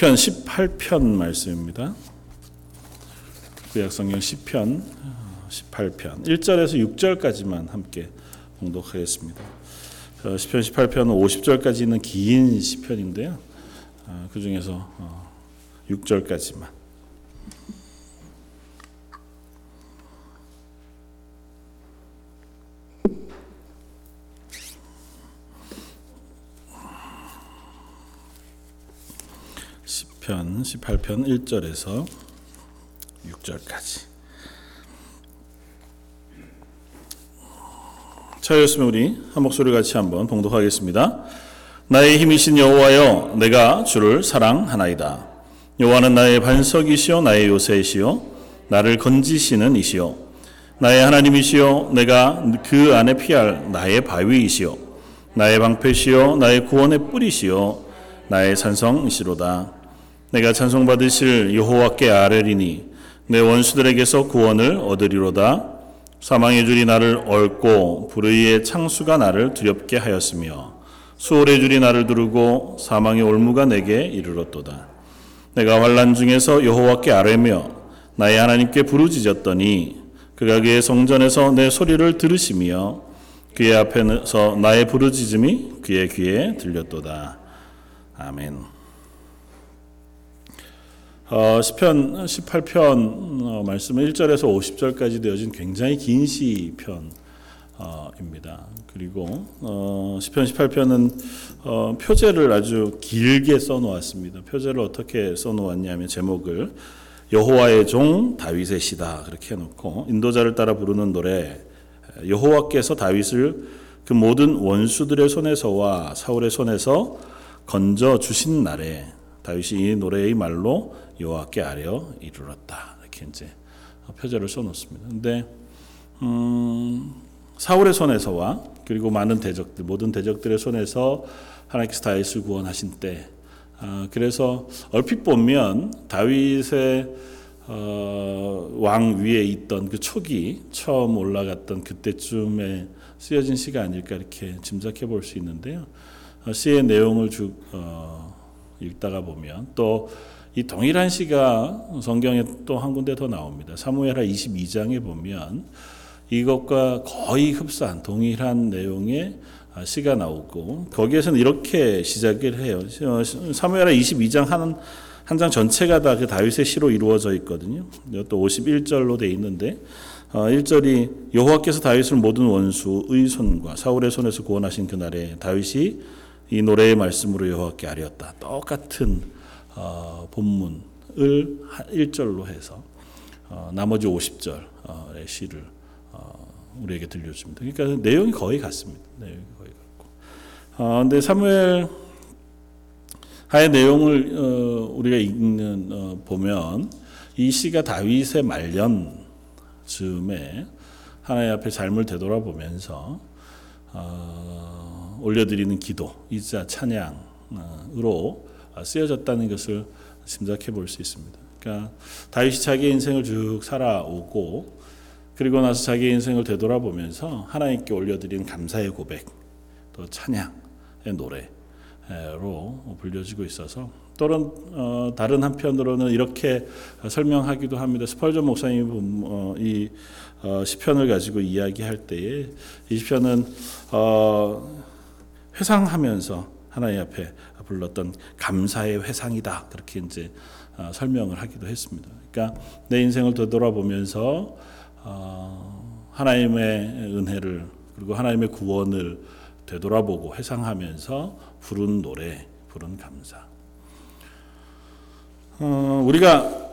시편 18편 말씀입니다. 구약 성경 시편 18편 1절에서 6절까지만 함께 봉독하겠습니다. 시편 18편은 50절까지 있는 긴 시편인데요. 그 중에서 6절까지만 시편 18편 1절에서 6절까지. 차였으면 우리 한 목소리 같이 한번 봉독하겠습니다. 나의 힘이신 여호와여 내가 주를 사랑하나이다. 여호와는 나의 반석이시요 나의 요새이시요 나를 건지시는 이시요 나의 하나님이시요 내가 그 안에 피할 나의 바위이시요 나의 방패시요 나의 구원의 뿌리시요 나의 산성이시로다. 내가 찬송받으실 여호와께 아뢰리니 내 원수들에게서 구원을 얻으리로다. 사망의 줄이 나를 얽고 불의의 창수가 나를 두렵게 하였으며 수월의 줄이 나를 두르고 사망의 올무가 내게 이르렀도다. 내가 환란 중에서 여호와께 아뢰며 나의 하나님께 부르짖었더니 그가 그의 성전에서 내 소리를 들으시며 그의 앞에서 나의 부르짖음이 그의 귀에 들렸도다. 아멘. 어, 시편 18편 어, 말씀은 1절에서 50절까지 되어진 굉장히 긴 시편입니다. 그리고 어, 시편 18편은 어, 표제를 아주 길게 써놓았습니다. 표제를 어떻게 써놓았냐면 제목을 여호와의 종 다윗의 시다 그렇게 해놓고 인도자를 따라 부르는 노래 여호와께서 다윗을 그 모든 원수들의 손에서와 사울의 손에서 건져 주신 날에 다윗이 이 노래의 말로 여호와께 아뢰어 이르렀다. 이렇게 이제 표제를 써놓습니다. 근데 음, 사울의 손에서와 그리고 많은 대적들 모든 대적들의 손에서 하나님께서 다윗을 구원하신 때 아, 그래서 얼핏 보면 다윗의 어, 왕 위에 있던 그 촉이 처음 올라갔던 그때쯤에 쓰여진 시가 아닐까 이렇게 짐작해 볼 수 있는데요. 어, 시의 내용을 쭉 어, 읽다가 보면 또 이 동일한 시가 성경에 또 한 군데 더 나옵니다. 사무엘하 22장에 보면 이것과 거의 흡사한 동일한 내용의 시가 나오고 거기에서는 이렇게 시작을 해요. 사무엘하 22장 한 한 장 전체가 다 그 다윗의 시로 이루어져 있거든요. 또 51절로 돼 있는데 1절이 여호와께서 다윗을 모든 원수의 손과 사울의 손에서 구원하신 그날에 다윗이 이 노래의 말씀으로 여호와께 아뢰었다. 똑같은 어, 본문을 1절로 해서 어, 나머지 50절의 시를 어, 우리에게 들려줍니다. 그러니까 내용이 거의 같습니다. 내용이 거의 같고. 어, 근데 사무엘 하의 내용을 어, 우리가 읽는 어, 보면 이 시가 다윗의 말년 즈음에 하나님 앞에 삶을 되돌아보면서 어, 올려드리는 기도, 이자 찬양으로 쓰여졌다는 것을 짐작해 볼 수 있습니다. 그러니까 다윗이 자기의 인생을 쭉 살아오고 그리고 나서 자기의 인생을 되돌아보면서 하나님께 올려드린 감사의 고백, 또 찬양의 노래로 불려지고 있어서 또는 어, 다른 한편으로는 이렇게 설명하기도 합니다. 스펄전 목사님이 어, 이 어, 시편을 가지고 이야기할 때에 이 시편은 어, 회상하면서 하나님 앞에 불렀던 감사의 회상이다 그렇게 이제 어, 설명을 하기도 했습니다. 그러니까 내 인생을 되돌아보면서 어, 하나님의 은혜를 그리고 하나님의 구원을 되돌아보고 회상하면서 부른 노래, 부른 감사. 어, 우리가 어,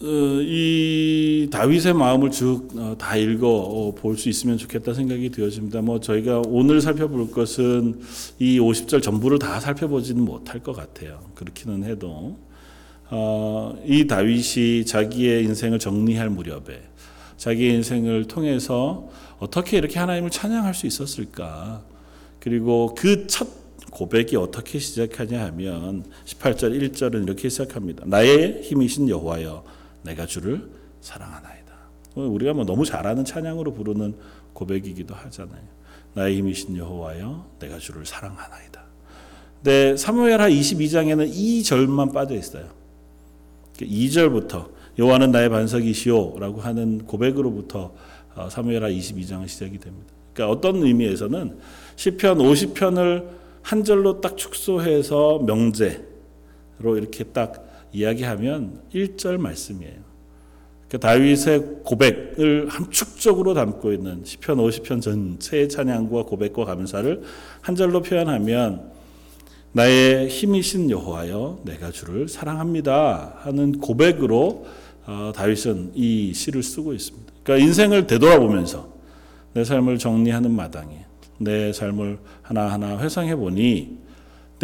이 다윗의 마음을 쭉다 어, 읽어 볼 수 있으면 좋겠다 생각이 되어집니다. 뭐 저희가 오늘 살펴볼 것은 이 50절 전부를 다 살펴보지는 못할 것 같아요. 그렇기는 해도 어, 이 다윗이 자기의 인생을 정리할 무렵에 자기의 인생을 통해서 어떻게 이렇게 하나님을 찬양할 수 있었을까? 그리고 그 첫 고백이 어떻게 시작하냐 하면 18절 1절은 이렇게 시작합니다. 나의 힘이신 여호와여 내가 주를 사랑하나이다. 우리가 뭐 너무 잘하는 찬양으로 부르는 고백이기도 하잖아요. 나의 힘이신 여호와여 내가 주를 사랑하나이다. 네, 사무엘하 22장에는 이 절만 빠져 있어요. 2절부터 여호와는 나의 반석이시오라고 하는 고백으로부터 어, 사무엘하 22장은 시작이 됩니다. 그러니까 어떤 의미에서는 시편 50편을 한 절로 딱 축소해서 명제로 이렇게 딱 이야기하면 1절 말씀이에요. 그러니까 다윗의 고백을 함축적으로 담고 있는 시편 50편 전체의 찬양과 고백과 감사를 한 절로 표현하면 나의 힘이신 여호와여 내가 주를 사랑합니다 하는 고백으로 어, 다윗은 이 시를 쓰고 있습니다. 그러니까 인생을 되돌아보면서 내 삶을 정리하는 마당에 내 삶을 하나하나 회상해 보니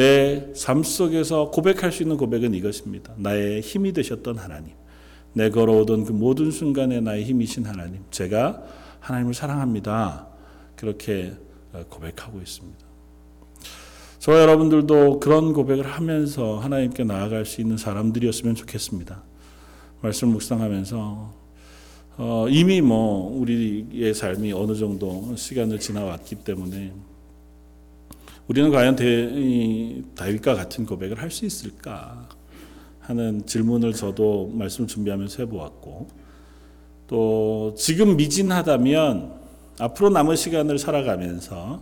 내 삶 속에서 고백할 수 있는 고백은 이것입니다. 나의 힘이 되셨던 하나님. 내 걸어오던 그 모든 순간에 나의 힘이신 하나님. 제가 하나님을 사랑합니다. 그렇게 고백하고 있습니다. 저와 여러분들도 그런 고백을 하면서 하나님께 나아갈 수 있는 사람들이었으면 좋겠습니다. 말씀 묵상하면서 어, 이미 뭐 우리의 삶이 어느 정도 시간을 지나왔기 때문에 우리는 과연 대, 다윗과 같은 고백을 할 수 있을까 하는 질문을 저도 말씀 준비하면서 해보았고 또 지금 미진하다면 앞으로 남은 시간을 살아가면서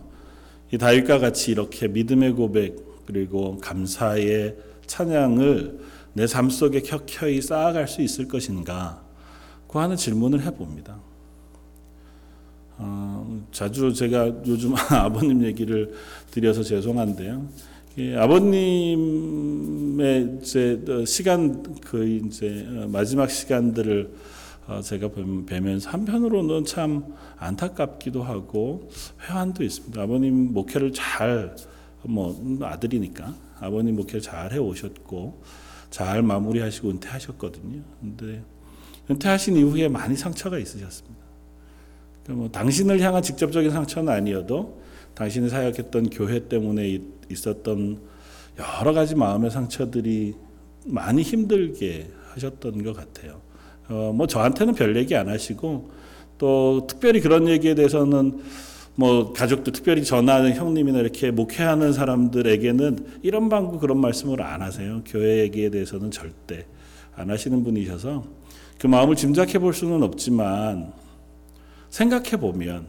이 다윗과 같이 이렇게 믿음의 고백 그리고 감사의 찬양을 내 삶 속에 켜켜이 쌓아갈 수 있을 것인가 그 하는 질문을 해봅니다. 어, 자주 제가 요즘 아버님 얘기를 드려서 죄송한데요. 아버님의 이제 시간 그 이제 마지막 시간들을 어, 제가 뵈면서 한편으로는 참 안타깝기도 하고 회한도 있습니다. 아버님 목회를 잘 뭐 아들이니까 아버님 목회를 잘 해 오셨고 잘 마무리하시고 은퇴하셨거든요. 근데 은퇴하신 이후에 많이 상처가 있으셨습니다. 그러니까 뭐 당신을 향한 직접적인 상처는 아니어도 당신이 사역했던 교회 때문에 있었던 여러 가지 마음의 상처들이 많이 힘들게 하셨던 것 같아요. 어, 뭐 저한테는 별 얘기 안 하시고 또 특별히 그런 얘기에 대해서는 뭐 가족들 특별히 전하는 형님이나 이렇게 목회하는 사람들에게는 이런 방구 그런 말씀을 안 하세요. 교회 얘기에 대해서는 절대 안 하시는 분이셔서 그 마음을 짐작해 볼 수는 없지만 생각해 보면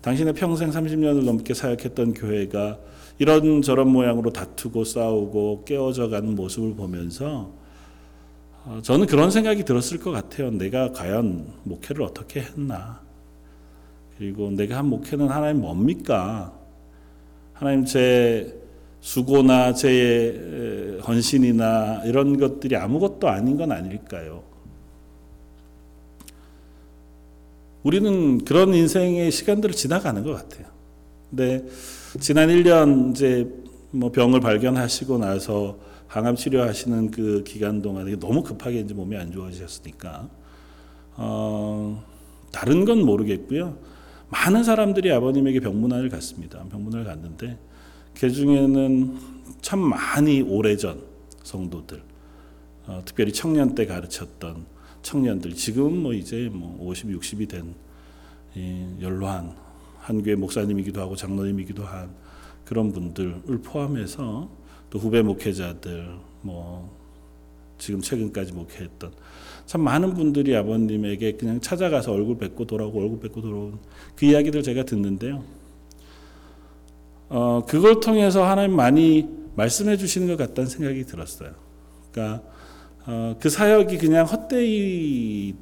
당신의 평생 30년을 넘게 사역했던 교회가 이런 저런 모양으로 다투고 싸우고 깨어져 가는 모습을 보면서 어, 저는 그런 생각이 들었을 것 같아요. 내가 과연 목회를 어떻게 했나? 그리고 내가 한 목회는 하나님 뭡니까? 하나님 제 수고나 제 헌신이나 이런 것들이 아무것도 아닌 건 아닐까요? 우리는 그런 인생의 시간들을 지나가는 것 같아요. 근데 지난 1년 이제 뭐 병을 발견하시고 나서 항암 치료하시는 그 기간 동안에 너무 급하게 이제 몸이 안 좋아지셨으니까 어, 다른 건 모르겠고요. 많은 사람들이 아버님에게 병문안을 갔습니다. 병문안을 갔는데 그 중에는 참 많이 오래전 성도들, 어, 특별히 청년 때 가르쳤던 청년들 지금 뭐 이제 뭐 50, 60이 된 연로한 한 교회 목사님이기도 하고 장로님이기도 한 그런 분들을 포함해서 또 후배 목회자들 뭐 지금 최근까지 목회했던 참 많은 분들이 아버님에게 그냥 찾아가서 얼굴 뵙고 돌아오고 얼굴 뵙고 돌아온 그 이야기들 제가 듣는데요. 어, 그걸 통해서 하나님 많이 말씀해 주시는 것 같다는 생각이 들었어요. 그러니까 어, 그 사역이 그냥 헛되이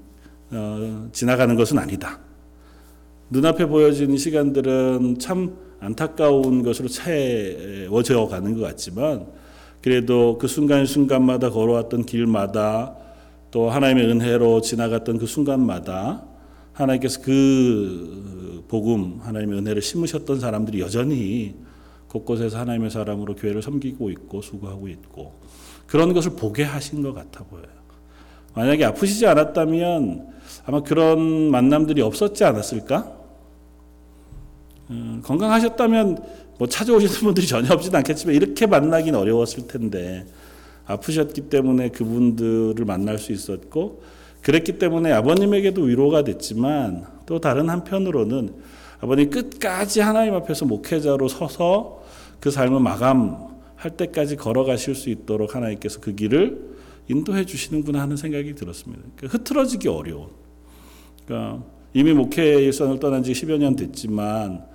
어, 지나가는 것은 아니다. 눈앞에 보여지는 시간들은 참 안타까운 것으로 채워져 가는 것 같지만 그래도 그 순간순간마다 걸어왔던 길마다 또 하나님의 은혜로 지나갔던 그 순간마다 하나님께서 그 복음, 하나님의 은혜를 심으셨던 사람들이 여전히 곳곳에서 하나님의 사람으로 교회를 섬기고 있고 수고하고 있고 그런 것을 보게 하신 것 같아 보여요. 만약에 아프시지 않았다면 아마 그런 만남들이 없었지 않았을까? 음, 건강하셨다면 뭐 찾아오시는 분들이 전혀 없지는 않겠지만 이렇게 만나긴 어려웠을 텐데 아프셨기 때문에 그분들을 만날 수 있었고 그랬기 때문에 아버님에게도 위로가 됐지만 또 다른 한편으로는 아버님 끝까지 하나님 앞에서 목회자로 서서 그 삶을 마감 할 때까지 걸어가실 수 있도록 하나님께서 그 길을 인도해 주시는구나 하는 생각이 들었습니다. 그러니까 흐트러지기 어려운. 그러니까 이미 목회 일선을 떠난 지 10여 년 됐지만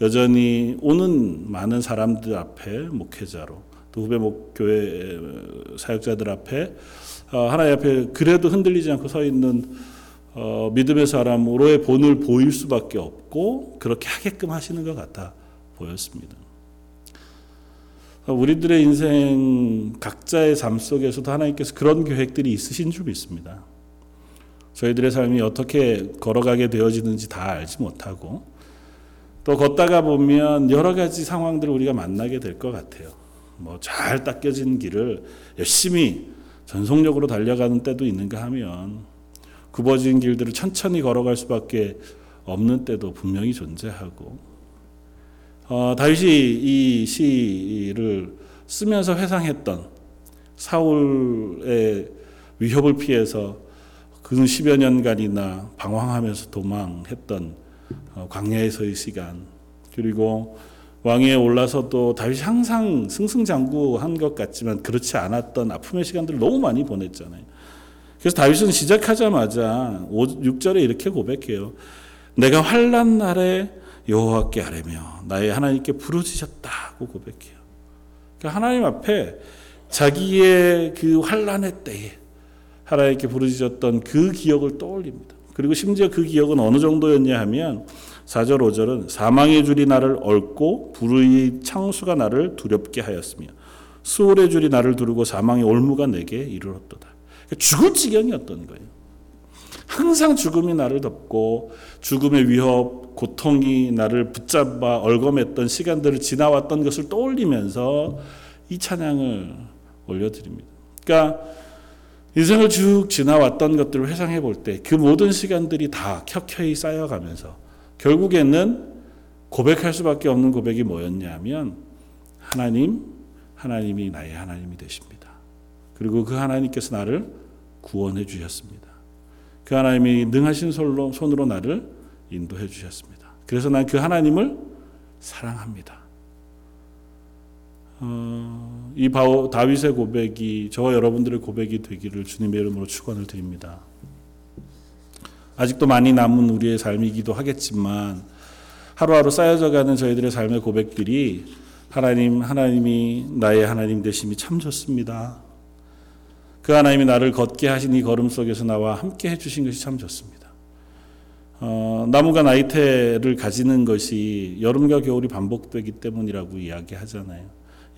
여전히 오는 많은 사람들 앞에 목회자로 또 후배 목교회 사역자들 앞에 어, 하나님 앞에 그래도 흔들리지 않고 서 있는 어, 믿음의 사람으로의 본을 보일 수밖에 없고 그렇게 하게끔 하시는 것 같아 보였습니다. 우리들의 인생 각자의 삶 속에서도 하나님께서 그런 계획들이 있으신 줄 믿습니다. 저희들의 삶이 어떻게 걸어가게 되어지는지 다 알지 못하고 또 걷다가 보면 여러 가지 상황들을 우리가 만나게 될 것 같아요. 뭐 잘 닦여진 길을 열심히 전속력으로 달려가는 때도 있는가 하면 굽어진 길들을 천천히 걸어갈 수밖에 없는 때도 분명히 존재하고 어, 다윗이 이 시를 쓰면서 회상했던 사울의 위협을 피해서 그 10여 년간이나 방황하면서 도망했던 어, 광야에서의 시간 그리고 왕위에 올라서도 다윗이 항상 승승장구한 것 같지만 그렇지 않았던 아픔의 시간들을 너무 많이 보냈잖아요. 그래서 다윗은 시작하자마자 6절에 이렇게 고백해요. 내가 환난 날에 여호와께 아뢰며 나의 하나님께 부르짖었다고 고백해요. 그러니까 하나님 앞에 자기의 그 환란의 때에 하나님께 부르짖었던 그 기억을 떠올립니다. 그리고 심지어 그 기억은 어느 정도였냐 하면 4절 5절은 사망의 줄이 나를 얽고 불의 창수가 나를 두렵게 하였으며 수월의 줄이 나를 두르고 사망의 올무가 내게 이르렀도다. 그러니까 죽을 지경이었던 거예요. 항상 죽음이 나를 덮고 죽음의 위협, 고통이 나를 붙잡아 얼검했던 시간들을 지나왔던 것을 떠올리면서 이 찬양을 올려드립니다. 그러니까 인생을 쭉 지나왔던 것들을 회상해 볼 때 그 모든 시간들이 다 켜켜이 쌓여가면서 결국에는 고백할 수밖에 없는 고백이 뭐였냐면 하나님, 하나님이 나의 하나님이 되십니다. 그리고 그 하나님께서 나를 구원해 주셨습니다. 그 하나님이 능하신 손으로, 나를 인도해 주셨습니다. 그래서 난 그 하나님을 사랑합니다. 어, 이 바오, 다윗의 고백이 저와 여러분들의 고백이 되기를 주님의 이름으로 축원을 드립니다. 아직도 많이 남은 우리의 삶이기도 하겠지만 하루하루 쌓여져가는 저희들의 삶의 고백들이 하나님, 하나님이 나의 하나님 되심이 참 좋습니다. 그 하나님이 나를 걷게 하신 이 걸음 속에서 나와 함께 해주신 것이 참 좋습니다. 어, 나무가 나이테를 가지는 것이 여름과 겨울이 반복되기 때문이라고 이야기하잖아요.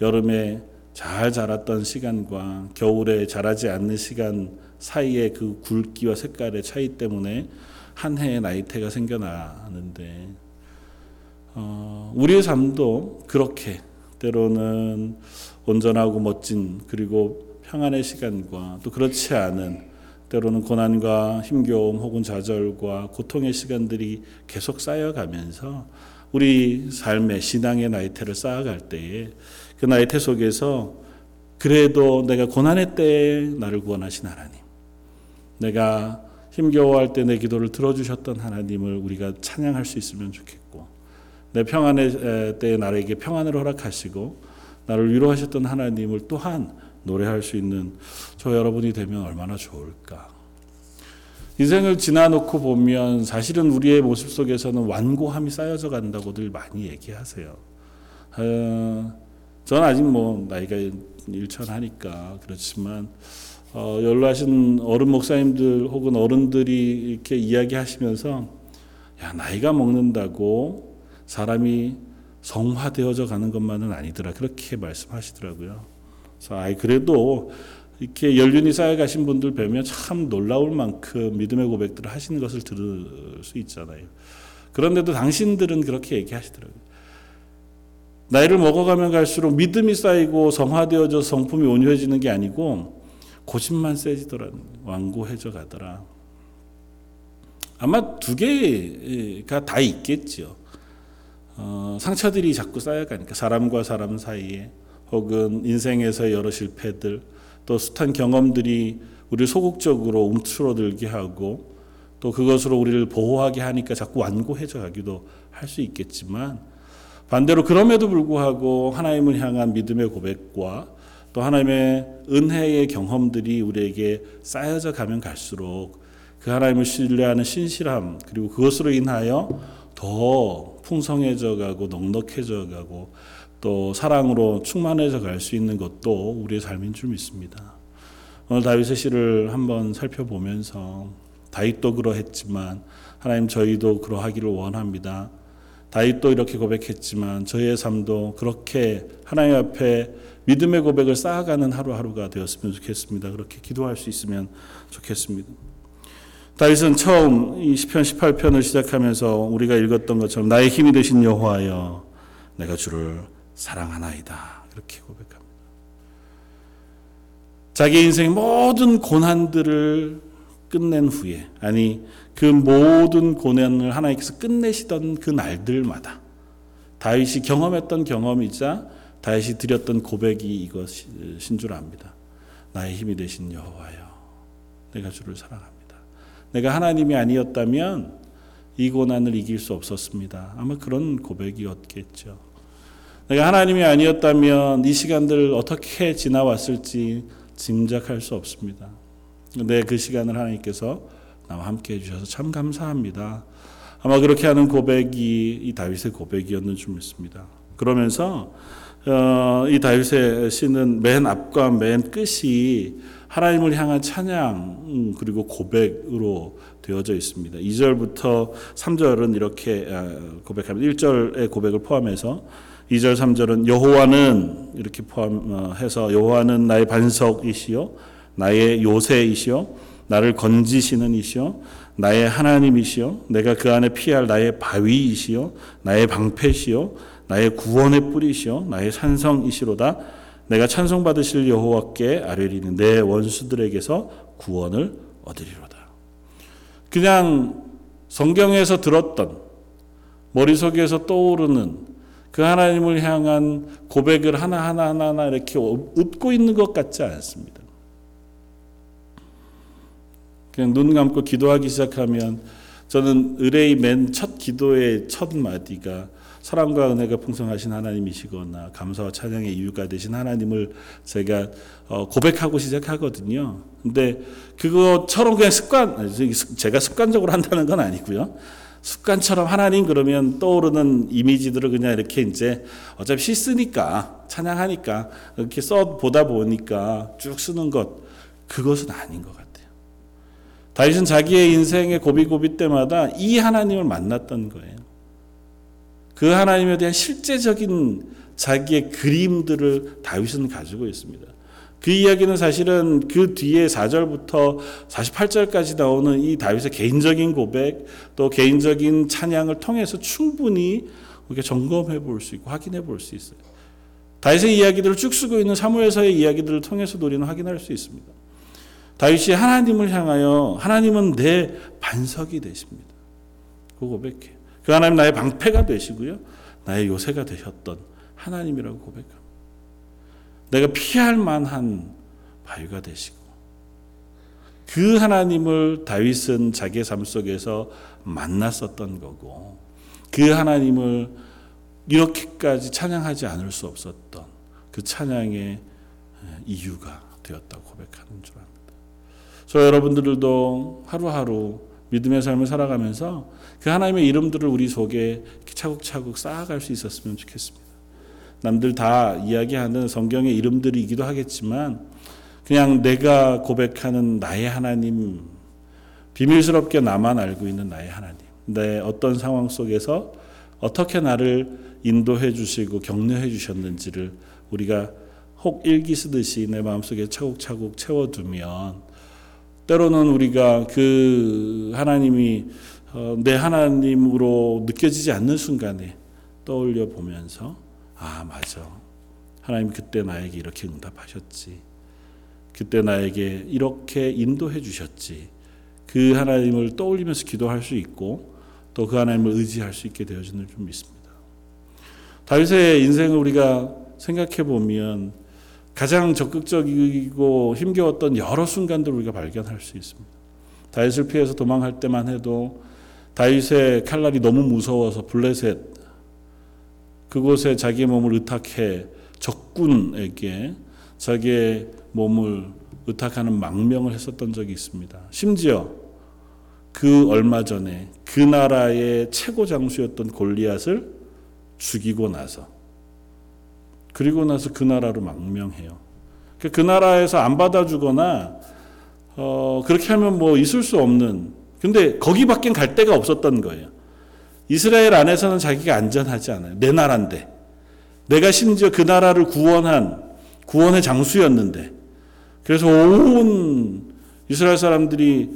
여름에 잘 자랐던 시간과 겨울에 자라지 않는 시간 사이의 그 굵기와 색깔의 차이 때문에 한 해의 나이테가 생겨나는데 어, 우리의 삶도 그렇게 때로는 온전하고 멋진 그리고 평안의 시간과 또 그렇지 않은 때로는 고난과 힘겨움 혹은 좌절과 고통의 시간들이 계속 쌓여가면서 우리 삶의 신앙의 나이테를 쌓아갈 때에 그 나이테 속에서 그래도 내가 고난의 때에 나를 구원하신 하나님, 내가 힘겨워할 때 내 기도를 들어주셨던 하나님을 우리가 찬양할 수 있으면 좋겠고, 내 평안의 때에 나에게 평안을 허락하시고, 나를 위로하셨던 하나님을 또한 노래할 수 있는 저 여러분이 되면 얼마나 좋을까. 인생을 지나놓고 보면 사실은 우리의 모습 속에서는 완고함이 쌓여져 간다고들 많이 얘기하세요. 어, 저는 아직 뭐 나이가 일천하니까 그렇지만 어, 연로하신 어른 목사님들 혹은 어른들이 이렇게 이야기하시면서 야 나이가 먹는다고 사람이 성화되어져 가는 것만은 아니더라 그렇게 말씀하시더라고요. 그래서 아이 그래도 이렇게 연륜이 쌓여가신 분들 뵈면 참 놀라울 만큼 믿음의 고백들을 하시는 것을 들을 수 있잖아요. 그런데도 당신들은 그렇게 얘기하시더라고요. 나이를 먹어가면 갈수록 믿음이 쌓이고 성화되어져 성품이 온유해지는 게 아니고 고집만 세지더라 완고해져 가더라. 아마 두 개가 다 있겠죠. 어, 상처들이 자꾸 쌓여가니까 사람과 사람 사이에 혹은 인생에서 여러 실패들 또 숱한 경험들이 우리를 소극적으로 움츠러들게 하고 또 그것으로 우리를 보호하게 하니까 자꾸 완고해져 가기도 할 수 있겠지만 반대로 그럼에도 불구하고 하나님을 향한 믿음의 고백과 또 하나님의 은혜의 경험들이 우리에게 쌓여져 가면 갈수록 그 하나님을 신뢰하는 신실함 그리고 그것으로 인하여 더 풍성해져 가고 넉넉해져 가고 또 사랑으로 충만해져 갈수 있는 것도 우리의 삶인 줄 믿습니다. 오늘 다윗의 시를 한번 살펴보면서 다윗도 그러했지만 하나님 저희도 그러하기를 원합니다. 다윗도 이렇게 고백했지만 저희의 삶도 그렇게 하나님 앞에 믿음의 고백을 쌓아가는 하루하루가 되었으면 좋겠습니다. 그렇게 기도할 수 있으면 좋겠습니다. 다윗은 처음 이 시편 18편을 시작하면서 우리가 읽었던 것처럼 나의 힘이 되신 여호와여 내가 주를 사랑하나이다. 이렇게 고백합니다. 자기 인생의 모든 고난들을 끝낸 후에 아니 그 모든 고난을 하나님께서 끝내시던 그 날들마다 다윗이 경험했던 경험이자 다윗이 드렸던 고백이 이것인 줄 압니다. 나의 힘이 되신 여호와여 내가 주를 사랑합니다. 내가 하나님이 아니었다면 이 고난을 이길 수 없었습니다. 아마 그런 고백이었겠죠. 내가 하나님이 아니었다면 이 시간들 어떻게 지나왔을지 짐작할 수 없습니다. 근데 그 시간을 하나님께서 나와 함께 해주셔서 참 감사합니다. 아마 그렇게 하는 고백이 이 다윗의 고백이었는 줄 믿습니다. 그러면서 어, 이 다윗의 시는 맨 앞과 맨 끝이 하나님을 향한 찬양 음, 그리고 고백으로 되어져 있습니다. 2절부터 3절은 이렇게 아, 고백합니다. 1절의 고백을 포함해서 2절 3절은 여호와는 이렇게 포함해서 여호와는 나의 반석이시요 나의 요새이시요 나를 건지시는 이시요 나의 하나님이시요 내가 그 안에 피할 나의 바위이시요 나의 방패시요 나의 구원의 뿌리시요 나의 산성이시로다 내가 찬송 받으실 여호와께 아뢰리는 내 원수들에게서 구원을 얻으리로다. 그냥 성경에서 들었던 머릿속에서 떠오르는 그 하나님을 향한 고백을 하나하나 하나하나 이렇게 읊고 있는 것 같지 않습니다. 그냥 눈 감고 기도하기 시작하면 저는 의뢰의 맨 첫 기도의 첫 마디가 사랑과 은혜가 풍성하신 하나님이시거나 감사와 찬양의 이유가 되신 하나님을 제가 어, 고백하고 시작하거든요. 근데 그것처럼 그냥 습관, 제가 습관적으로 한다는 건 아니고요. 습관처럼 하나님 그러면 떠오르는 이미지들을 그냥 이렇게 이제 어차피 씻으니까 찬양하니까 이렇게 써 보다 보니까 쭉 쓰는 것 그것은 아닌 것 같아요. 다윗은 자기의 인생의 고비고비 때마다 이 하나님을 만났던 거예요. 그 하나님에 대한 실제적인 자기의 그림들을 다윗은 가지고 있습니다. 그 이야기는 사실은 그 뒤에 4절부터 48절까지 나오는 이 다윗의 개인적인 고백 또 개인적인 찬양을 통해서 충분히 우리가 점검해 볼 수 있고 확인해 볼 수 있어요. 다윗의 이야기들을 쭉 쓰고 있는 사무엘서의 이야기들을 통해서 우리는 확인할 수 있습니다. 다윗이 하나님을 향하여 하나님은 내 반석이 되십니다. 그 고백해. 그 하나님 나의 방패가 되시고요. 나의 요새가 되셨던 하나님이라고 고백합니다. 내가 피할 만한 바위가 되시고 그 하나님을 다윗은 자기의 삶 속에서 만났었던 거고 그 하나님을 이렇게까지 찬양하지 않을 수 없었던 그 찬양의 이유가 되었다고 고백하는 줄 압니다. 저 여러분들도 하루하루 믿음의 삶을 살아가면서 그 하나님의 이름들을 우리 속에 차곡차곡 쌓아갈 수 있었으면 좋겠습니다. 남들 다 이야기하는 성경의 이름들이기도 하겠지만 그냥 내가 고백하는 나의 하나님, 비밀스럽게 나만 알고 있는 나의 하나님, 내 어떤 상황 속에서 어떻게 나를 인도해 주시고 격려해 주셨는지를 우리가 혹 일기 쓰듯이 내 마음속에 차곡차곡 채워두면 때로는 우리가 그 하나님이 어, 내 하나님으로 느껴지지 않는 순간에 떠올려 보면서 아 맞아 하나님 그때 나에게 이렇게 응답하셨지 그때 나에게 이렇게 인도해 주셨지 그 하나님을 떠올리면서 기도할 수 있고 또 그 하나님을 의지할 수 있게 되어지는 줄 믿습니다. 다윗의 인생을 우리가 생각해 보면 가장 적극적이고 힘겨웠던 여러 순간들을 우리가 발견할 수 있습니다. 다윗을 피해서 도망할 때만 해도 다윗의 칼날이 너무 무서워서 블레셋 그곳에 자기의 몸을 의탁해 적군에게 자기의 몸을 의탁하는 망명을 했었던 적이 있습니다. 심지어 그 얼마 전에 그 나라의 최고 장수였던 골리앗을 죽이고 나서 그리고 나서 그 나라로 망명해요. 그, 그 나라에서 안 받아주거나 어, 그렇게 하면 뭐 있을 수 없는 근데 거기밖엔 갈 데가 없었던 거예요. 이스라엘 안에서는 자기가 안전하지 않아요. 내 나라인데. 내가 심지어 그 나라를 구원한 구원의 장수였는데. 그래서 온 이스라엘 사람들이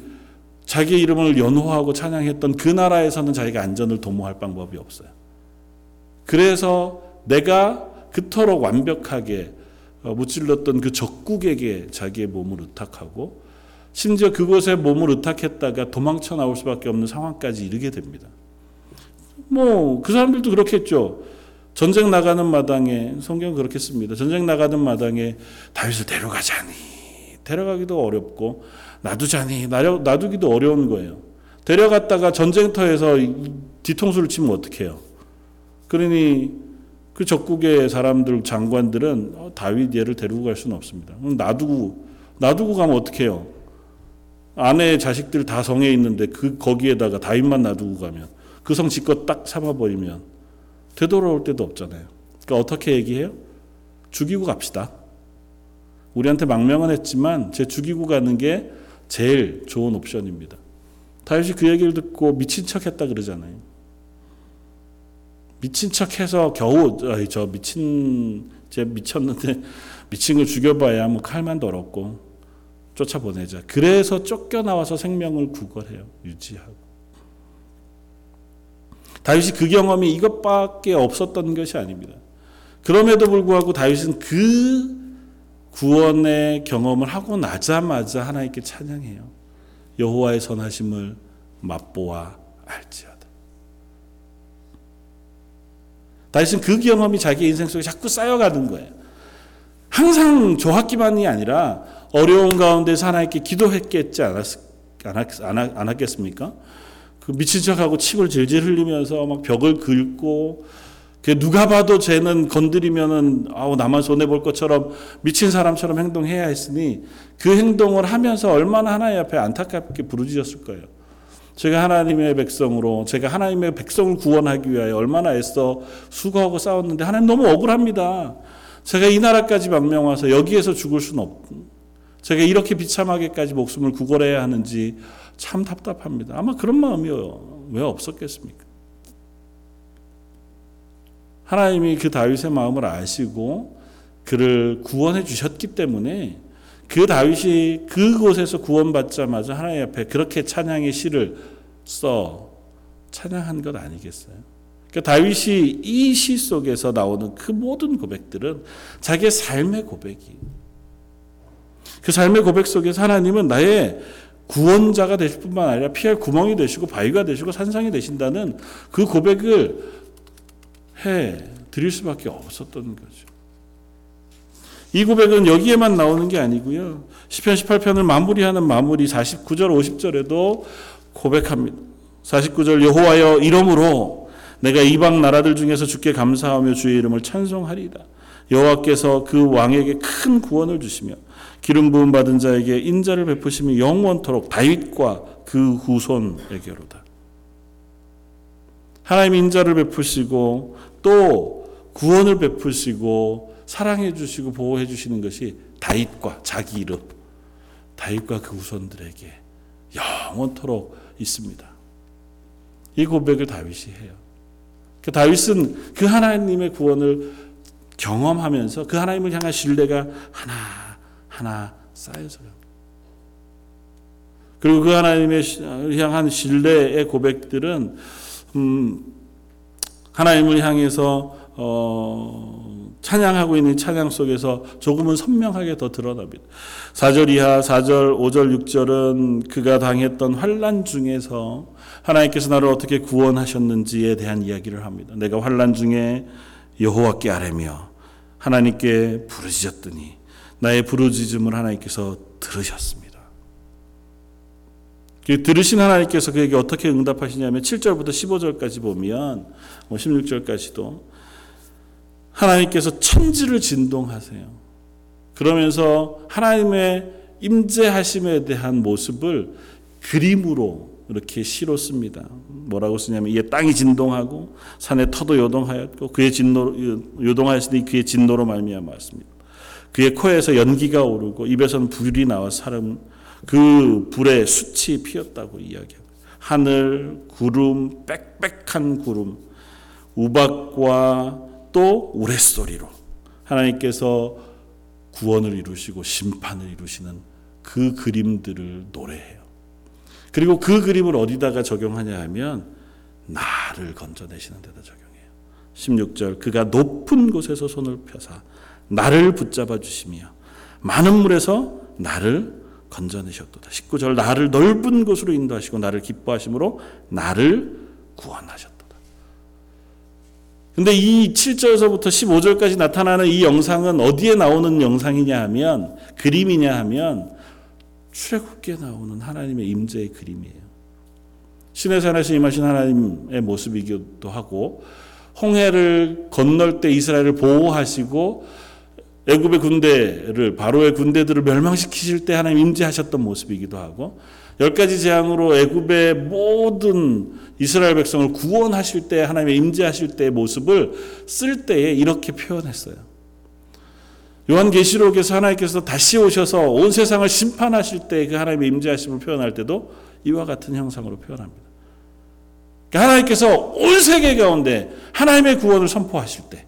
자기 이름을 연호하고 찬양했던 그 나라에서는 자기가 안전을 도모할 방법이 없어요. 그래서 내가 그토록 완벽하게 어, 무찔렀던 그 적국에게 자기의 몸을 의탁하고 심지어 그곳에 몸을 의탁했다가 도망쳐 나올 수밖에 없는 상황까지 이르게 됩니다. 뭐 그 사람들도 그렇겠죠. 전쟁 나가는 마당에 성경 그렇게 씁니다. 전쟁 나가는 마당에 다윗을 데려가자니 데려가기도 어렵고 놔두자니 놔두기도 어려운 거예요. 데려갔다가 전쟁터에서 뒤통수를 치면 어떡해요? 그러니 그 적국의 사람들 장관들은 어, 다윗 얘를 데리고 갈 수는 없습니다. 놔두고 놔두고 가면 어떡해요? 아내 자식들 다 성에 있는데 그 거기에다가 다윗만 놔두고 가면 그 성 지껏 딱 삼아버리면 되돌아올 데도 없잖아요. 그러니까 어떻게 얘기해요? 죽이고 갑시다. 우리한테 망명은 했지만 제 죽이고 가는 게 제일 좋은 옵션입니다. 다윗이 그 얘기를 듣고 미친 척 했다 그러잖아요. 미친 척 해서 겨우 아이, 저 미친 제 미쳤는데 미친 걸 죽여봐야 뭐 칼만 더럽고 쫓아보내자. 그래서 쫓겨나와서 생명을 구걸해요. 유지하고. 다윗이 그 경험이 이것밖에 없었던 것이 아닙니다. 그럼에도 불구하고 다윗은 그 구원의 경험을 하고 나자마자 하나님께 찬양해요. 여호와의 선하심을 맛보아 알지어다. 다윗은 그 경험이 자기 인생 속에 자꾸 쌓여가는 거예요. 항상 좋았기만이 아니라 어려운 가운데서 하나님께 기도했겠지 않았, 않았, 않았겠습니까? 그 미친 척하고 침을 질질 흘리면서 막 벽을 긁고 그 누가 봐도 쟤는 건드리면은 아우 나만 손해 볼 것처럼 미친 사람처럼 행동해야 했으니 그 행동을 하면서 얼마나 하나님 앞에 안타깝게 부르짖었을 거예요. 제가 하나님의 백성으로 제가 하나님의 백성을 구원하기 위하여 얼마나 애써 수고하고 싸웠는데 하나님 너무 억울합니다. 제가 이 나라까지 망명 와서 여기에서 죽을 수는 없. 제가 이렇게 비참하게까지 목숨을 구걸해야 하는지 참 답답합니다. 아마 그런 마음이 왜 없었겠습니까? 하나님이 그 다윗의 마음을 아시고 그를 구원해 주셨기 때문에 그 다윗이 그곳에서 구원받자마자 하나님 앞에 그렇게 찬양의 시를 써 찬양한 것 아니겠어요? 그러니까 다윗이 이 시 속에서 나오는 그 모든 고백들은 자기의 삶의 고백이. 그 삶의 고백 속에서 하나님은 나의 구원자가 되실 뿐만 아니라 피할 구멍이 되시고 바위가 되시고 산상이 되신다는 그 고백을 해 드릴 수밖에 없었던 거죠. 이 고백은 여기에만 나오는 게 아니고요. 시편 18편을 마무리하는 마무리 49절 50절에도 고백합니다. 49절 여호와여 이름으로 내가 이방 나라들 중에서 주께 감사하며 주의 이름을 찬송하리이다. 여호와께서 그 왕에게 큰 구원을 주시며 기름 부음 받은 자에게 인자를 베푸시며 영원토록 다윗과 그 후손에게로다. 하나님 인자를 베푸시고 또 구원을 베푸시고 사랑해 주시고 보호해 주시는 것이 다윗과 자기 이름 다윗과 그 후손들에게 영원토록 있습니다. 이 고백을 다윗이 해요. 그 다윗은 그 하나님의 구원을 경험하면서 그 하나님을 향한 신뢰가 하나 하나 쌓여서요. 그리고 그 하나님의 향한 신뢰의 고백들은 음, 하나님을 향해서 어, 찬양하고 있는 찬양 속에서 조금은 선명하게 더 드러납니다. 4절 이하 4절, 5절, 6절은 그가 당했던 환란 중에서 하나님께서 나를 어떻게 구원하셨는지에 대한 이야기를 합니다. 내가 환란 중에 여호와께 아뢰며 하나님께 부르짖었더니 나의 부르짖음을 하나님께서 들으셨습니다. 그 들으신 하나님께서 그에게 어떻게 응답하시냐면 7절부터 15절까지 보면 16절까지도 뭐 하나님께서 천지를 진동하세요. 그러면서 하나님의 임재하심에 대한 모습을 그림으로 이렇게 시로 씁니다. 뭐라고 쓰냐면 이에 땅이 진동하고 산의 터도 요동하였고 그의 진노 요동하였으니 그의 진노로 말미암았습니다. 그의 코에서 연기가 오르고 입에서는 불이 나와 사람 그 불에 숯이 피었다고 이야기하고 하늘 구름 빽빽한 구름 우박과 또 우레소리로 하나님께서 구원을 이루시고 심판을 이루시는 그 그림들을 노래해요. 그리고 그 그림을 어디다가 적용하냐 하면 나를 건져내시는 데다 적용해요. 16절 그가 높은 곳에서 손을 펴사 나를 붙잡아 주시며 많은 물에서 나를 건져내셨도다. 19절 나를 넓은 곳으로 인도하시고 나를 기뻐하심으로 나를 구원하셨도다. 근데 이 7절에서부터 15절까지 나타나는 이 영상은 어디에 나오는 영상이냐 하면 그림이냐 하면 출애굽기에 나오는 하나님의 임재의 그림이에요. 신의 산에서 임하신 하나님의 모습이기도 하고 홍해를 건널 때 이스라엘을 보호하시고 애굽의 군대를 바로의 군대들을 멸망시키실 때 하나님 임재하셨던 모습이기도 하고 열 가지 재앙으로 애굽의 모든 이스라엘 백성을 구원하실 때 하나님의 임재하실 때의 모습을 쓸 때에 이렇게 표현했어요. 요한계시록에서 하나님께서 다시 오셔서 온 세상을 심판하실 때 그 하나님의 임재하심을 표현할 때도 이와 같은 형상으로 표현합니다. 그러니까 하나님께서 온 세계 가운데 하나님의 구원을 선포하실 때,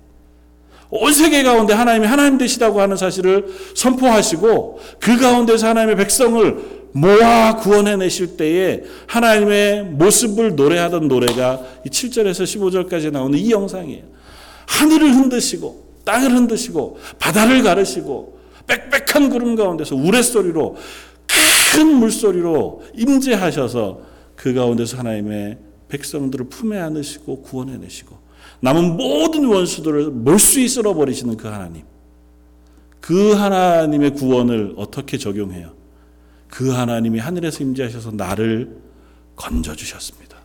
온 세계 가운데 하나님이 하나님 되시다고 하는 사실을 선포하시고 그 가운데서 하나님의 백성을 모아 구원해 내실 때에 하나님의 모습을 노래하던 노래가 이 7절에서 15절까지 나오는 이 영상이에요. 하늘을 흔드시고 땅을 흔드시고 바다를 가르시고 빽빽한 구름 가운데서 우레소리로 큰 물소리로 임재하셔서 그 가운데서 하나님의 백성들을 품에 안으시고 구원해 내시고 남은 모든 원수들을 몰수히 쓸어버리시는 그 하나님. 그 하나님의 구원을 어떻게 적용해요? 그 하나님이 하늘에서 임재하셔서 나를 건져 주셨습니다.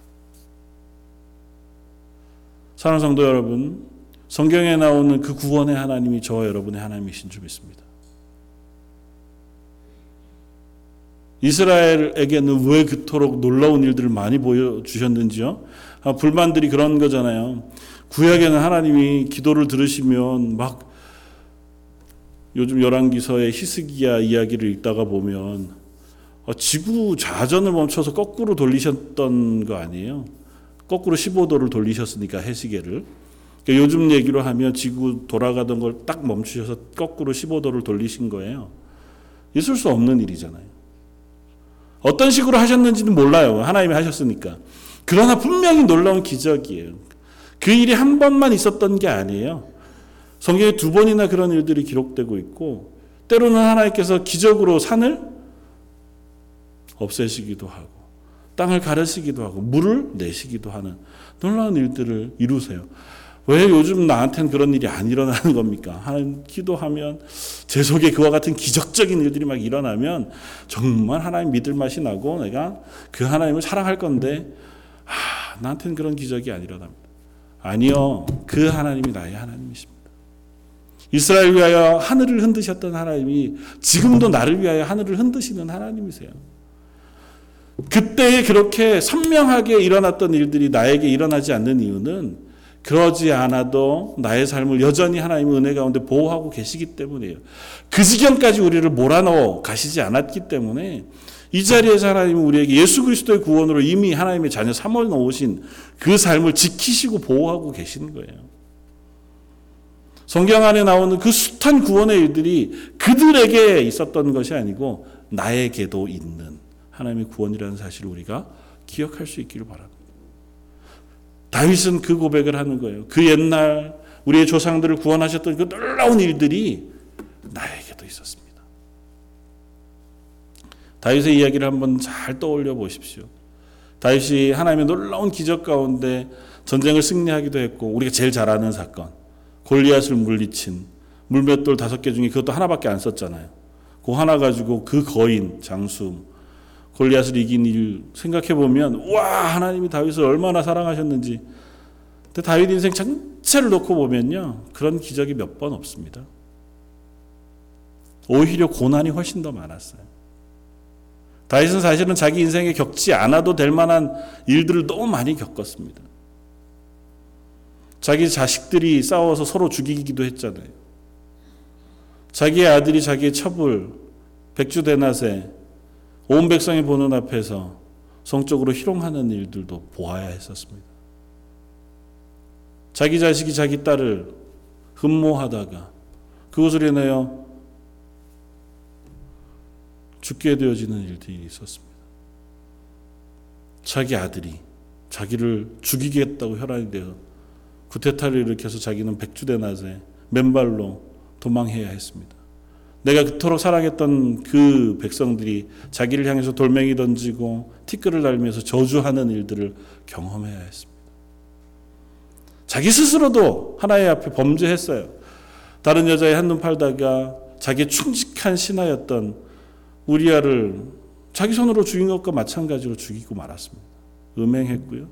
사랑하는 성도 여러분, 성경에 나오는 그 구원의 하나님이 저와 여러분의 하나님이신 줄 믿습니다. 이스라엘에게는 왜 그토록 놀라운 일들을 많이 보여주셨는지요? 아, 불만들이 그런 거잖아요. 구약에는 하나님이 기도를 들으시면 막 요즘 열왕기서의 히스기야 이야기를 읽다가 보면 어, 지구 좌전을 멈춰서 거꾸로 돌리셨던 거 아니에요? 거꾸로 15도를 돌리셨으니까 해시계를. 그러니까 요즘 얘기로 하면 지구 돌아가던 걸 딱 멈추셔서 거꾸로 15도를 돌리신 거예요. 있을 수 없는 일이잖아요. 어떤 식으로 하셨는지는 몰라요. 하나님이 하셨으니까. 그러나 분명히 놀라운 기적이에요. 그 일이 한 번만 있었던 게 아니에요. 성경에 두 번이나 그런 일들이 기록되고 있고, 때로는 하나님께서 기적으로 산을 없애시기도 하고, 땅을 가르시기도 하고, 물을 내시기도 하는 놀라운 일들을 이루세요. 왜 요즘 나한테는 그런 일이 안 일어나는 겁니까? 하나님 기도하면 제 속에 그와 같은 기적적인 일들이 막 일어나면 정말 하나님 믿을 맛이 나고 내가 그 하나님을 사랑할 건데 아, 나한테는 그런 기적이 안 일어납니다. 아니요. 그 하나님이 나의 하나님이십니다. 이스라엘 위하여 하늘을 흔드셨던 하나님이 지금도 나를 위하여 하늘을 흔드시는 하나님이세요. 그때에 그렇게 선명하게 일어났던 일들이 나에게 일어나지 않는 이유는 그러지 않아도 나의 삶을 여전히 하나님의 은혜 가운데 보호하고 계시기 때문이에요. 그 지경까지 우리를 몰아넣어 가시지 않았기 때문에 이 자리에서 하나님은 우리에게 예수 그리스도의 구원으로 이미 하나님의 자녀 삼어 놓으신 그 삶을 지키시고 보호하고 계시는 거예요. 성경 안에 나오는 그 숱한 구원의 일들이 그들에게 있었던 것이 아니고 나에게도 있는 하나님의 구원이라는 사실을 우리가 기억할 수 있기를 바랍니다. 다윗은 그 고백을 하는 거예요. 그 옛날 우리의 조상들을 구원하셨던 그 놀라운 일들이 나에게도 있었습니다. 다윗의 이야기를 한번 잘 떠올려 보십시오. 다윗이 하나님의 놀라운 기적 가운데 전쟁을 승리하기도 했고 우리가 제일 잘 아는 사건 골리앗을 물리친 물맷돌 다섯 개 중에 그것도 하나밖에 안 썼잖아요. 그 하나 가지고 그 거인 장수 골리앗을 이긴 일 생각해 보면 와 하나님이 다윗을 얼마나 사랑하셨는지. 근데 다윗 인생 참, 전체를 놓고 보면요. 그런 기적이 몇 번 없습니다. 오히려 고난이 훨씬 더 많았어요. 다윗은 사실은 자기 인생에 겪지 않아도 될 만한 일들을 너무 많이 겪었습니다. 자기 자식들이 싸워서 서로 죽이기도 했잖아요. 자기의 아들이 자기의 첩을 백주대낮에 온 백성이 보는 앞에서 성적으로 희롱하는 일들도 보아야 했었습니다. 자기 자식이 자기 딸을 흠모하다가 그것을 인하여 죽게 되어지는 일들이 있었습니다. 자기 아들이 자기를 죽이겠다고 혈안이 되어 구테타를 일으켜서 자기는 백주대 낮에 맨발로 도망해야 했습니다. 내가 그토록 사랑했던 그 백성들이 자기를 향해서 돌멩이 던지고 티끌을 달면서 저주하는 일들을 경험해야 했습니다. 자기 스스로도 하나의 앞에 범죄했어요. 다른 여자의 한눈 팔다가 자기의 충직한 신하였던 우리아를 자기 손으로 죽인 것과 마찬가지로 죽이고 말았습니다. 음행했고요.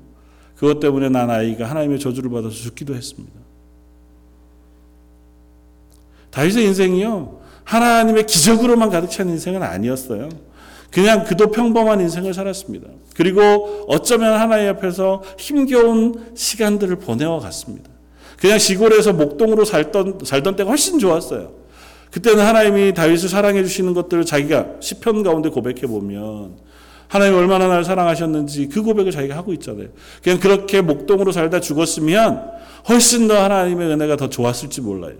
그것 때문에 난 아이가 하나님의 저주를 받아서 죽기도 했습니다. 다윗의 인생이요. 하나님의 기적으로만 가득 찬 인생은 아니었어요. 그냥 그도 평범한 인생을 살았습니다. 그리고 어쩌면 하나님 앞에서 힘겨운 시간들을 보내와 갔습니다. 그냥 시골에서 목동으로 살던, 살던 때가 훨씬 좋았어요. 그때는 하나님이 다윗을 사랑해 주시는 것들을 자기가 시편 가운데 고백해 보면 하나님 얼마나 나를 사랑하셨는지 그 고백을 자기가 하고 있잖아요. 그냥 그렇게 목동으로 살다 죽었으면 훨씬 더 하나님의 은혜가 더 좋았을지 몰라요.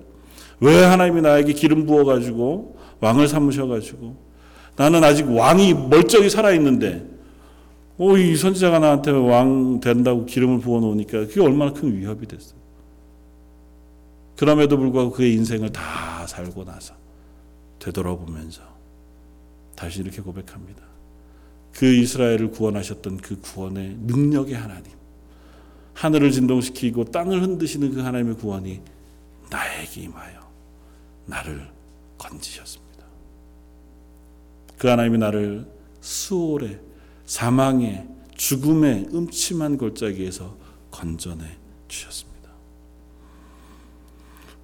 왜 하나님이 나에게 기름 부어 가지고 왕을 삼으셔 가지고 나는 아직 왕이 멀쩡히 살아 있는데 오, 이 선지자가 나한테 왕 된다고 기름을 부어 놓으니까 그게 얼마나 큰 위협이 됐어요. 그럼에도 불구하고 그의 인생을 다 살고 나서 되돌아보면서 다시 이렇게 고백합니다. 그 이스라엘을 구원하셨던 그 구원의 능력의 하나님. 하늘을 진동시키고 땅을 흔드시는 그 하나님의 구원이 나에게 임하여 나를 건지셨습니다. 그 하나님이 나를 수월의 사망의 죽음의 음침한 골짜기에서 건져내 주셨습니다.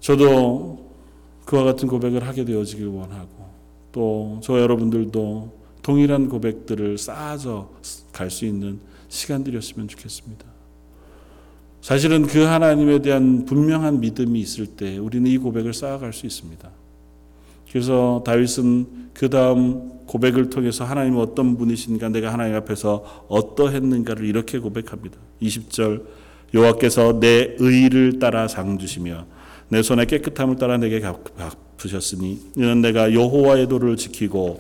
저도 그와 같은 고백을 하게 되어지길 원하고 또 저 여러분들도 동일한 고백들을 쌓아져 갈수 있는 시간들이었으면 좋겠습니다. 사실은 그 하나님에 대한 분명한 믿음이 있을 때 우리는 이 고백을 쌓아갈 수 있습니다. 그래서 다윗은 그 다음 고백을 통해서 하나님 어떤 분이신가 내가 하나님 앞에서 어떠했는가를 이렇게 고백합니다. 20절 여호와께서 내 의를 따라 상 주시며 내 손의 깨끗함을 따라 내게 갚으셨으니 이는 내가 여호와의 도를 지키고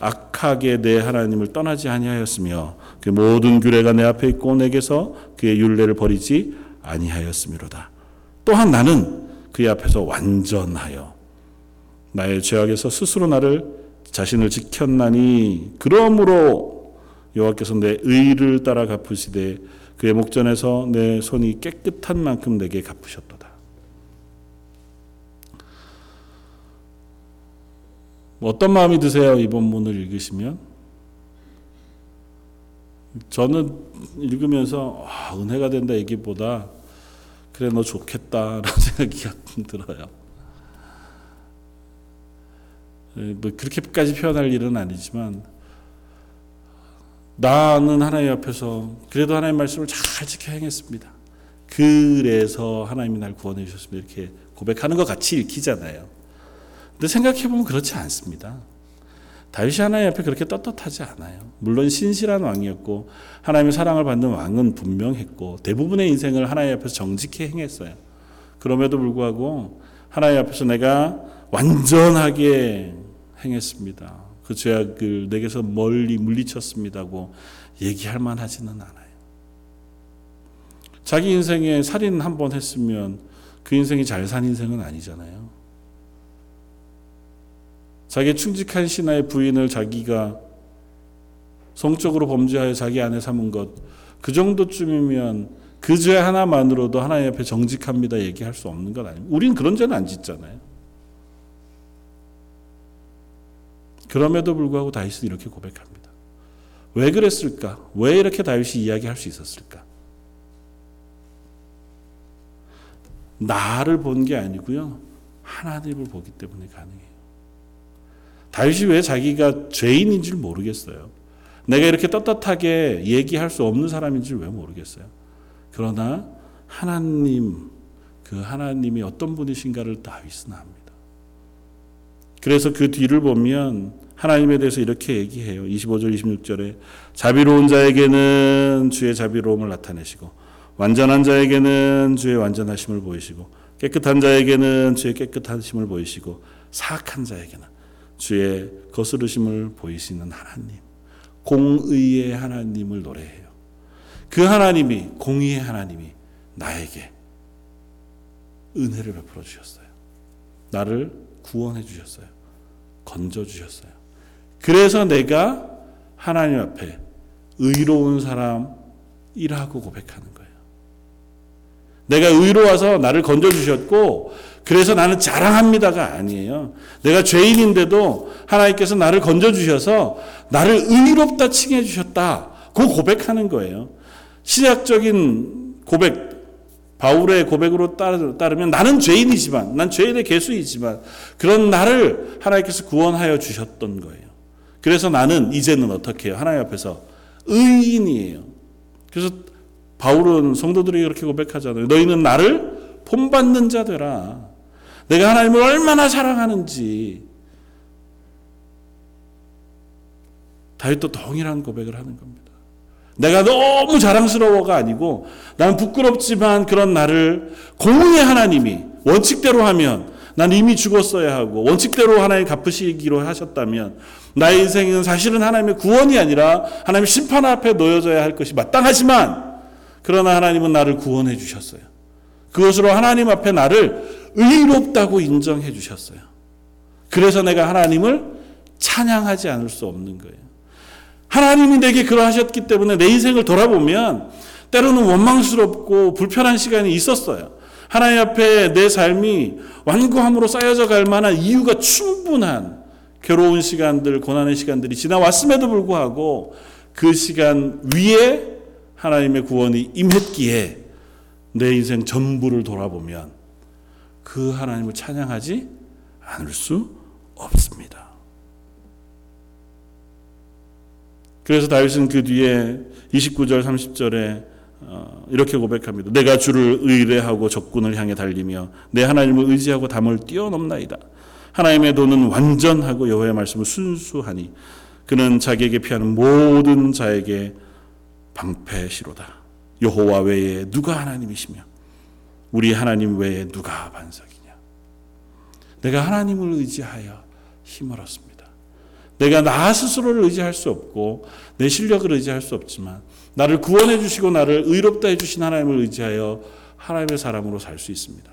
악하게 내 하나님을 떠나지 아니하였으며 그 모든 규례가 내 앞에 있고 내게서 그의 율례를 버리지 아니하였음이로다. 또한 나는 그의 앞에서 완전하여 나의 죄악에서 스스로 나를 자신을 지켰나니 그러므로 여호와께서 내 의를 따라 갚으시되 그의 목전에서 내 손이 깨끗한 만큼 내게 갚으셨도다. 어떤 마음이 드세요? 이 본문을 읽으시면 저는 읽으면서 아, 은혜가 된다 얘기보다 그래 너 좋겠다라는 생각이 들어요. 뭐 그렇게까지 표현할 일은 아니지만 나는 하나님 앞에서 그래도 하나님 말씀을 잘 지켜 행했습니다. 그래서 하나님이 날 구원해 주셨습니다. 이렇게 고백하는 것 같이 읽히잖아요. 근데 생각해 보면 그렇지 않습니다. 다윗이 하나님 앞에 그렇게 떳떳하지 않아요. 물론 신실한 왕이었고 하나님의 사랑을 받는 왕은 분명했고 대부분의 인생을 하나님 앞에서 정직히 행했어요. 그럼에도 불구하고 하나님 앞에서 내가 완전하게 행했습니다. 그 죄악을 내게서 멀리 물리쳤습니다고 얘기할 만하지는 않아요. 자기 인생에 살인 한 번 했으면 그 인생이 잘 산 인생은 아니잖아요. 자기 충직한 신하의 부인을 자기가 성적으로 범죄하여 자기 아내 삼은 것, 그 정도쯤이면 그 죄 하나만으로도 하나님 앞에 정직합니다 얘기할 수 없는 것 아닙니까? 우린 그런 죄는 안 짓잖아요. 그럼에도 불구하고 다윗은 이렇게 고백합니다. 왜 그랬을까? 왜 이렇게 다윗이 이야기할 수 있었을까? 나를 본 게 아니고요. 하나님을 보기 때문에 가능해요. 다윗이 왜 자기가 죄인인 줄 모르겠어요. 내가 이렇게 떳떳하게 얘기할 수 없는 사람인 줄 왜 모르겠어요. 그러나 하나님, 그 하나님이 어떤 분이신가를 다윗은 압니다. 그래서 그 뒤를 보면 하나님에 대해서 이렇게 얘기해요. 25절, 26절에 자비로운 자에게는 주의 자비로움을 나타내시고 완전한 자에게는 주의 완전하심을 보이시고 깨끗한 자에게는 주의 깨끗하심을 보이시고 사악한 자에게는 주의 거스르심을 보이시는 하나님. 공의의 하나님을 노래해요. 그 하나님이 공의의 하나님이 나에게 은혜를 베풀어 주셨어요. 나를 구원해 주셨어요. 건져 주셨어요. 그래서 내가 하나님 앞에 의로운 사람이라고 고백하는 거예요. 내가 의로워서 나를 건져 주셨고 그래서 나는 자랑합니다가 아니에요. 내가 죄인인데도 하나님께서 나를 건져 주셔서 나를 의롭다 칭해 주셨다. 그 고백하는 거예요. 시작적인 고백 바울의 고백으로 따르면 나는 죄인이지만 난 죄인의 개수이지만 그런 나를 하나님께서 구원하여 주셨던 거예요. 그래서 나는 이제는 어떻게 해요? 하나님 앞에서 의인이에요. 그래서 바울은 성도들에게 이렇게 고백하잖아요. 너희는 나를 본받는 자 되라. 내가 하나님을 얼마나 사랑하는지 다윗도 동일한 고백을 하는 겁니다. 내가 너무 자랑스러워가 아니고 나는 부끄럽지만 그런 나를 공의의 하나님이 원칙대로 하면 난 이미 죽었어야 하고 원칙대로 하나님 갚으시기로 하셨다면 나의 인생은 사실은 하나님의 구원이 아니라 하나님의 심판 앞에 놓여져야 할 것이 마땅하지만 그러나 하나님은 나를 구원해 주셨어요. 그것으로 하나님 앞에 나를 의롭다고 인정해 주셨어요. 그래서 내가 하나님을 찬양하지 않을 수 없는 거예요. 하나님이 내게 그러하셨기 때문에 내 인생을 돌아보면 때로는 원망스럽고 불편한 시간이 있었어요. 하나님 앞에 내 삶이 완고함으로 쌓여져 갈 만한 이유가 충분한 괴로운 시간들, 고난의 시간들이 지나왔음에도 불구하고 그 시간 위에 하나님의 구원이 임했기에 내 인생 전부를 돌아보면 그 하나님을 찬양하지 않을 수 없습니다. 그래서 다윗은 그 뒤에 29절 30절에 어, 이렇게 고백합니다. 내가 주를 의뢰하고 적군을 향해 달리며 내 하나님을 의지하고 담을 뛰어넘나이다. 하나님의 도는 완전하고 여호와의 말씀은 순수하니 그는 자기에게 피하는 모든 자에게 방패시로다. 여호와 외에 누가 하나님이시며 우리 하나님 외에 누가 반석이냐. 내가 하나님을 의지하여 힘을 얻습니다. 내가 나 스스로를 의지할 수 없고 내 실력을 의지할 수 없지만 나를 구원해 주시고 나를 의롭다 해 주신 하나님을 의지하여 하나님의 사람으로 살 수 있습니다.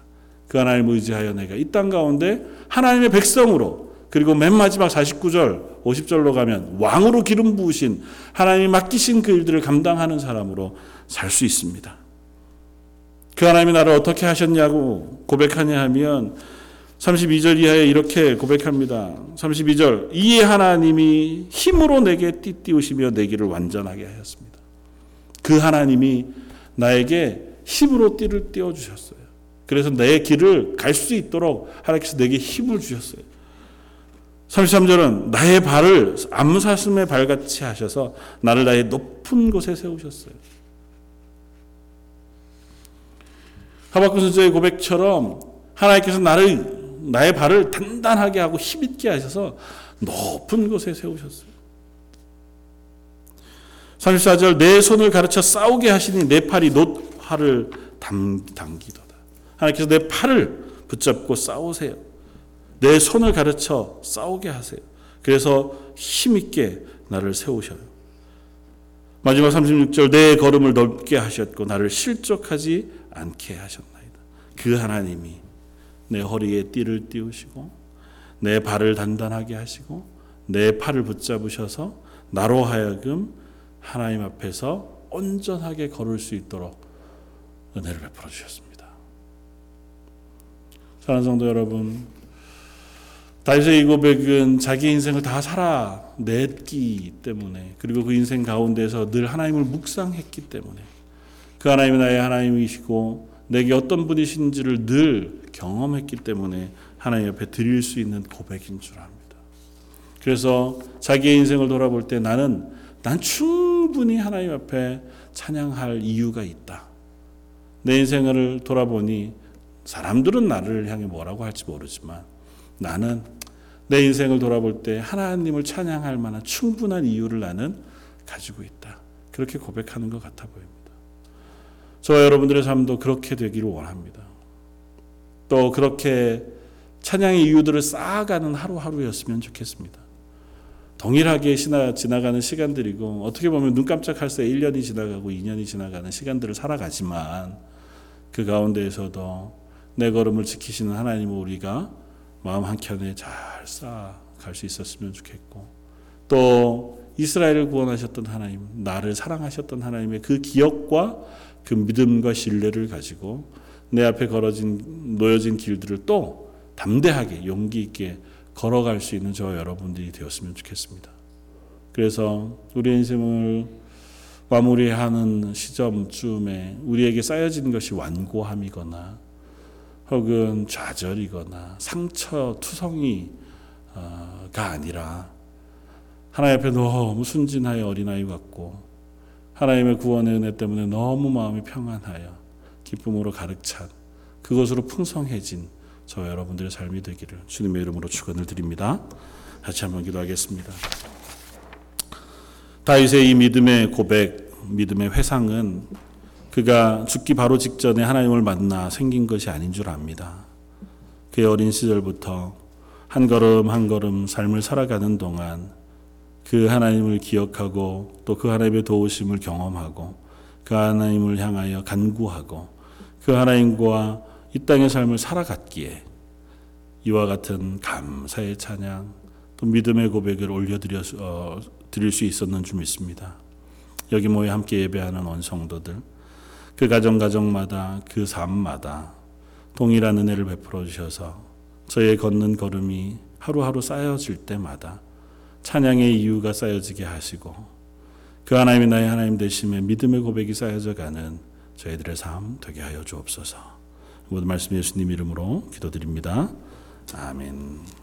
그 하나님을 의지하여 내가 이 땅 가운데 하나님의 백성으로 그리고 맨 마지막 49절, 50절로 가면 왕으로 기름 부으신 하나님이 맡기신 그 일들을 감당하는 사람으로 살 수 있습니다. 그 하나님이 나를 어떻게 하셨냐고 고백하냐 하면 32절 이하에 이렇게 고백합니다. 32절 이에 하나님이 힘으로 내게 띠띠우시며 내 길을 완전하게 하였습니다. 그 하나님이 나에게 힘으로 띠를 띄워 주셨어요. 그래서 내 길을 갈 수 있도록 하나님께서 내게 힘을 주셨어요. 33절은 나의 발을 암사슴의 발같이 하셔서 나를 나의 높은 곳에 세우셨어요. 하박국 선지의 고백처럼 하나님께서 나를 나의 발을 단단하게 하고 힘있게 하셔서 높은 곳에 세우셨어요. 34절 내 손을 가르쳐 싸우게 하시니 내 팔이 노화를 당기도다. 하나님께서 내 팔을 붙잡고 싸우세요. 내 손을 가르쳐 싸우게 하세요. 그래서 힘있게 나를 세우셔요. 마지막 36절 내 걸음을 넓게 하셨고 나를 실족하지 않게 하셨나이다. 그 하나님이 내 허리에 띠를 띄우시고 내 발을 단단하게 하시고 내 팔을 붙잡으셔서 나로 하여금 하나님 앞에서 온전하게 걸을 수 있도록 은혜를 베풀어 주셨습니다. 사랑하는 성도 여러분, 다윗의 이 고백은 자기 인생을 다 살아냈기 때문에 그리고 그 인생 가운데서 늘 하나님을 묵상했기 때문에 그 하나님이 나의 하나님이시고 내게 어떤 분이신지를 늘 경험했기 때문에 하나님 옆에 드릴 수 있는 고백인 줄 압니다. 그래서 자기의 인생을 돌아볼 때 나는 난 충분히 하나님 앞에 찬양할 이유가 있다. 내 인생을 돌아보니 사람들은 나를 향해 뭐라고 할지 모르지만 나는 내 인생을 돌아볼 때 하나님을 찬양할 만한 충분한 이유를 나는 가지고 있다. 그렇게 고백하는 것 같아 보입니다. 저와 여러분들의 삶도 그렇게 되기를 원합니다. 또 그렇게 찬양의 이유들을 쌓아가는 하루하루였으면 좋겠습니다. 동일하게 지나가는 시간들이고 어떻게 보면 눈 깜짝할 새 1년이 지나가고 2년이 지나가는 시간들을 살아가지만 그 가운데에서도 내 걸음을 지키시는 하나님을 우리가 마음 한켠에 잘 쌓아갈 수 있었으면 좋겠고 또 이스라엘을 구원하셨던 하나님, 나를 사랑하셨던 하나님의 그 기억과 그 믿음과 신뢰를 가지고 내 앞에 걸어진 놓여진 길들을 또 담대하게 용기 있게 걸어갈 수 있는 저와 여러분들이 되었으면 좋겠습니다. 그래서 우리 인생을 마무리하는 시점쯤에 우리에게 쌓여진 것이 완고함이거나 혹은 좌절이거나 상처 투성이가 아니라 하나님 앞에 너무 순진하여 어린아이 같고 하나님의 구원의 은혜 때문에 너무 마음이 평안하여 기쁨으로 가득 찬 그것으로 풍성해진 저 여러분들의 삶이 되기를 주님의 이름으로 축원을 드립니다. 같이 한번 기도하겠습니다. 다윗의 이 믿음의 고백, 믿음의 회상은 그가 죽기 바로 직전에 하나님을 만나 생긴 것이 아닌 줄 압니다. 그의 어린 시절부터 한 걸음 한 걸음 삶을 살아가는 동안 그 하나님을 기억하고 또 그 하나님의 도우심을 경험하고 그 하나님을 향하여 간구하고 그 하나님과 이 땅의 삶을 살아갔기에 이와 같은 감사의 찬양 또 믿음의 고백을 올려드려 어, 수 있었는 줄 믿습니다. 여기 모여 함께 예배하는 원성도들 그 가정 가정마다 그 삶마다 동일한 은혜를 베풀어 주셔서 저의 걷는 걸음이 하루하루 쌓여질 때마다 찬양의 이유가 쌓여지게 하시고 그 하나님이 나의 하나님 되심에 믿음의 고백이 쌓여져 가는 저희들의 삶 되게 하여 주옵소서. 모든 말씀 예수님 이름으로 기도드립니다. 아멘.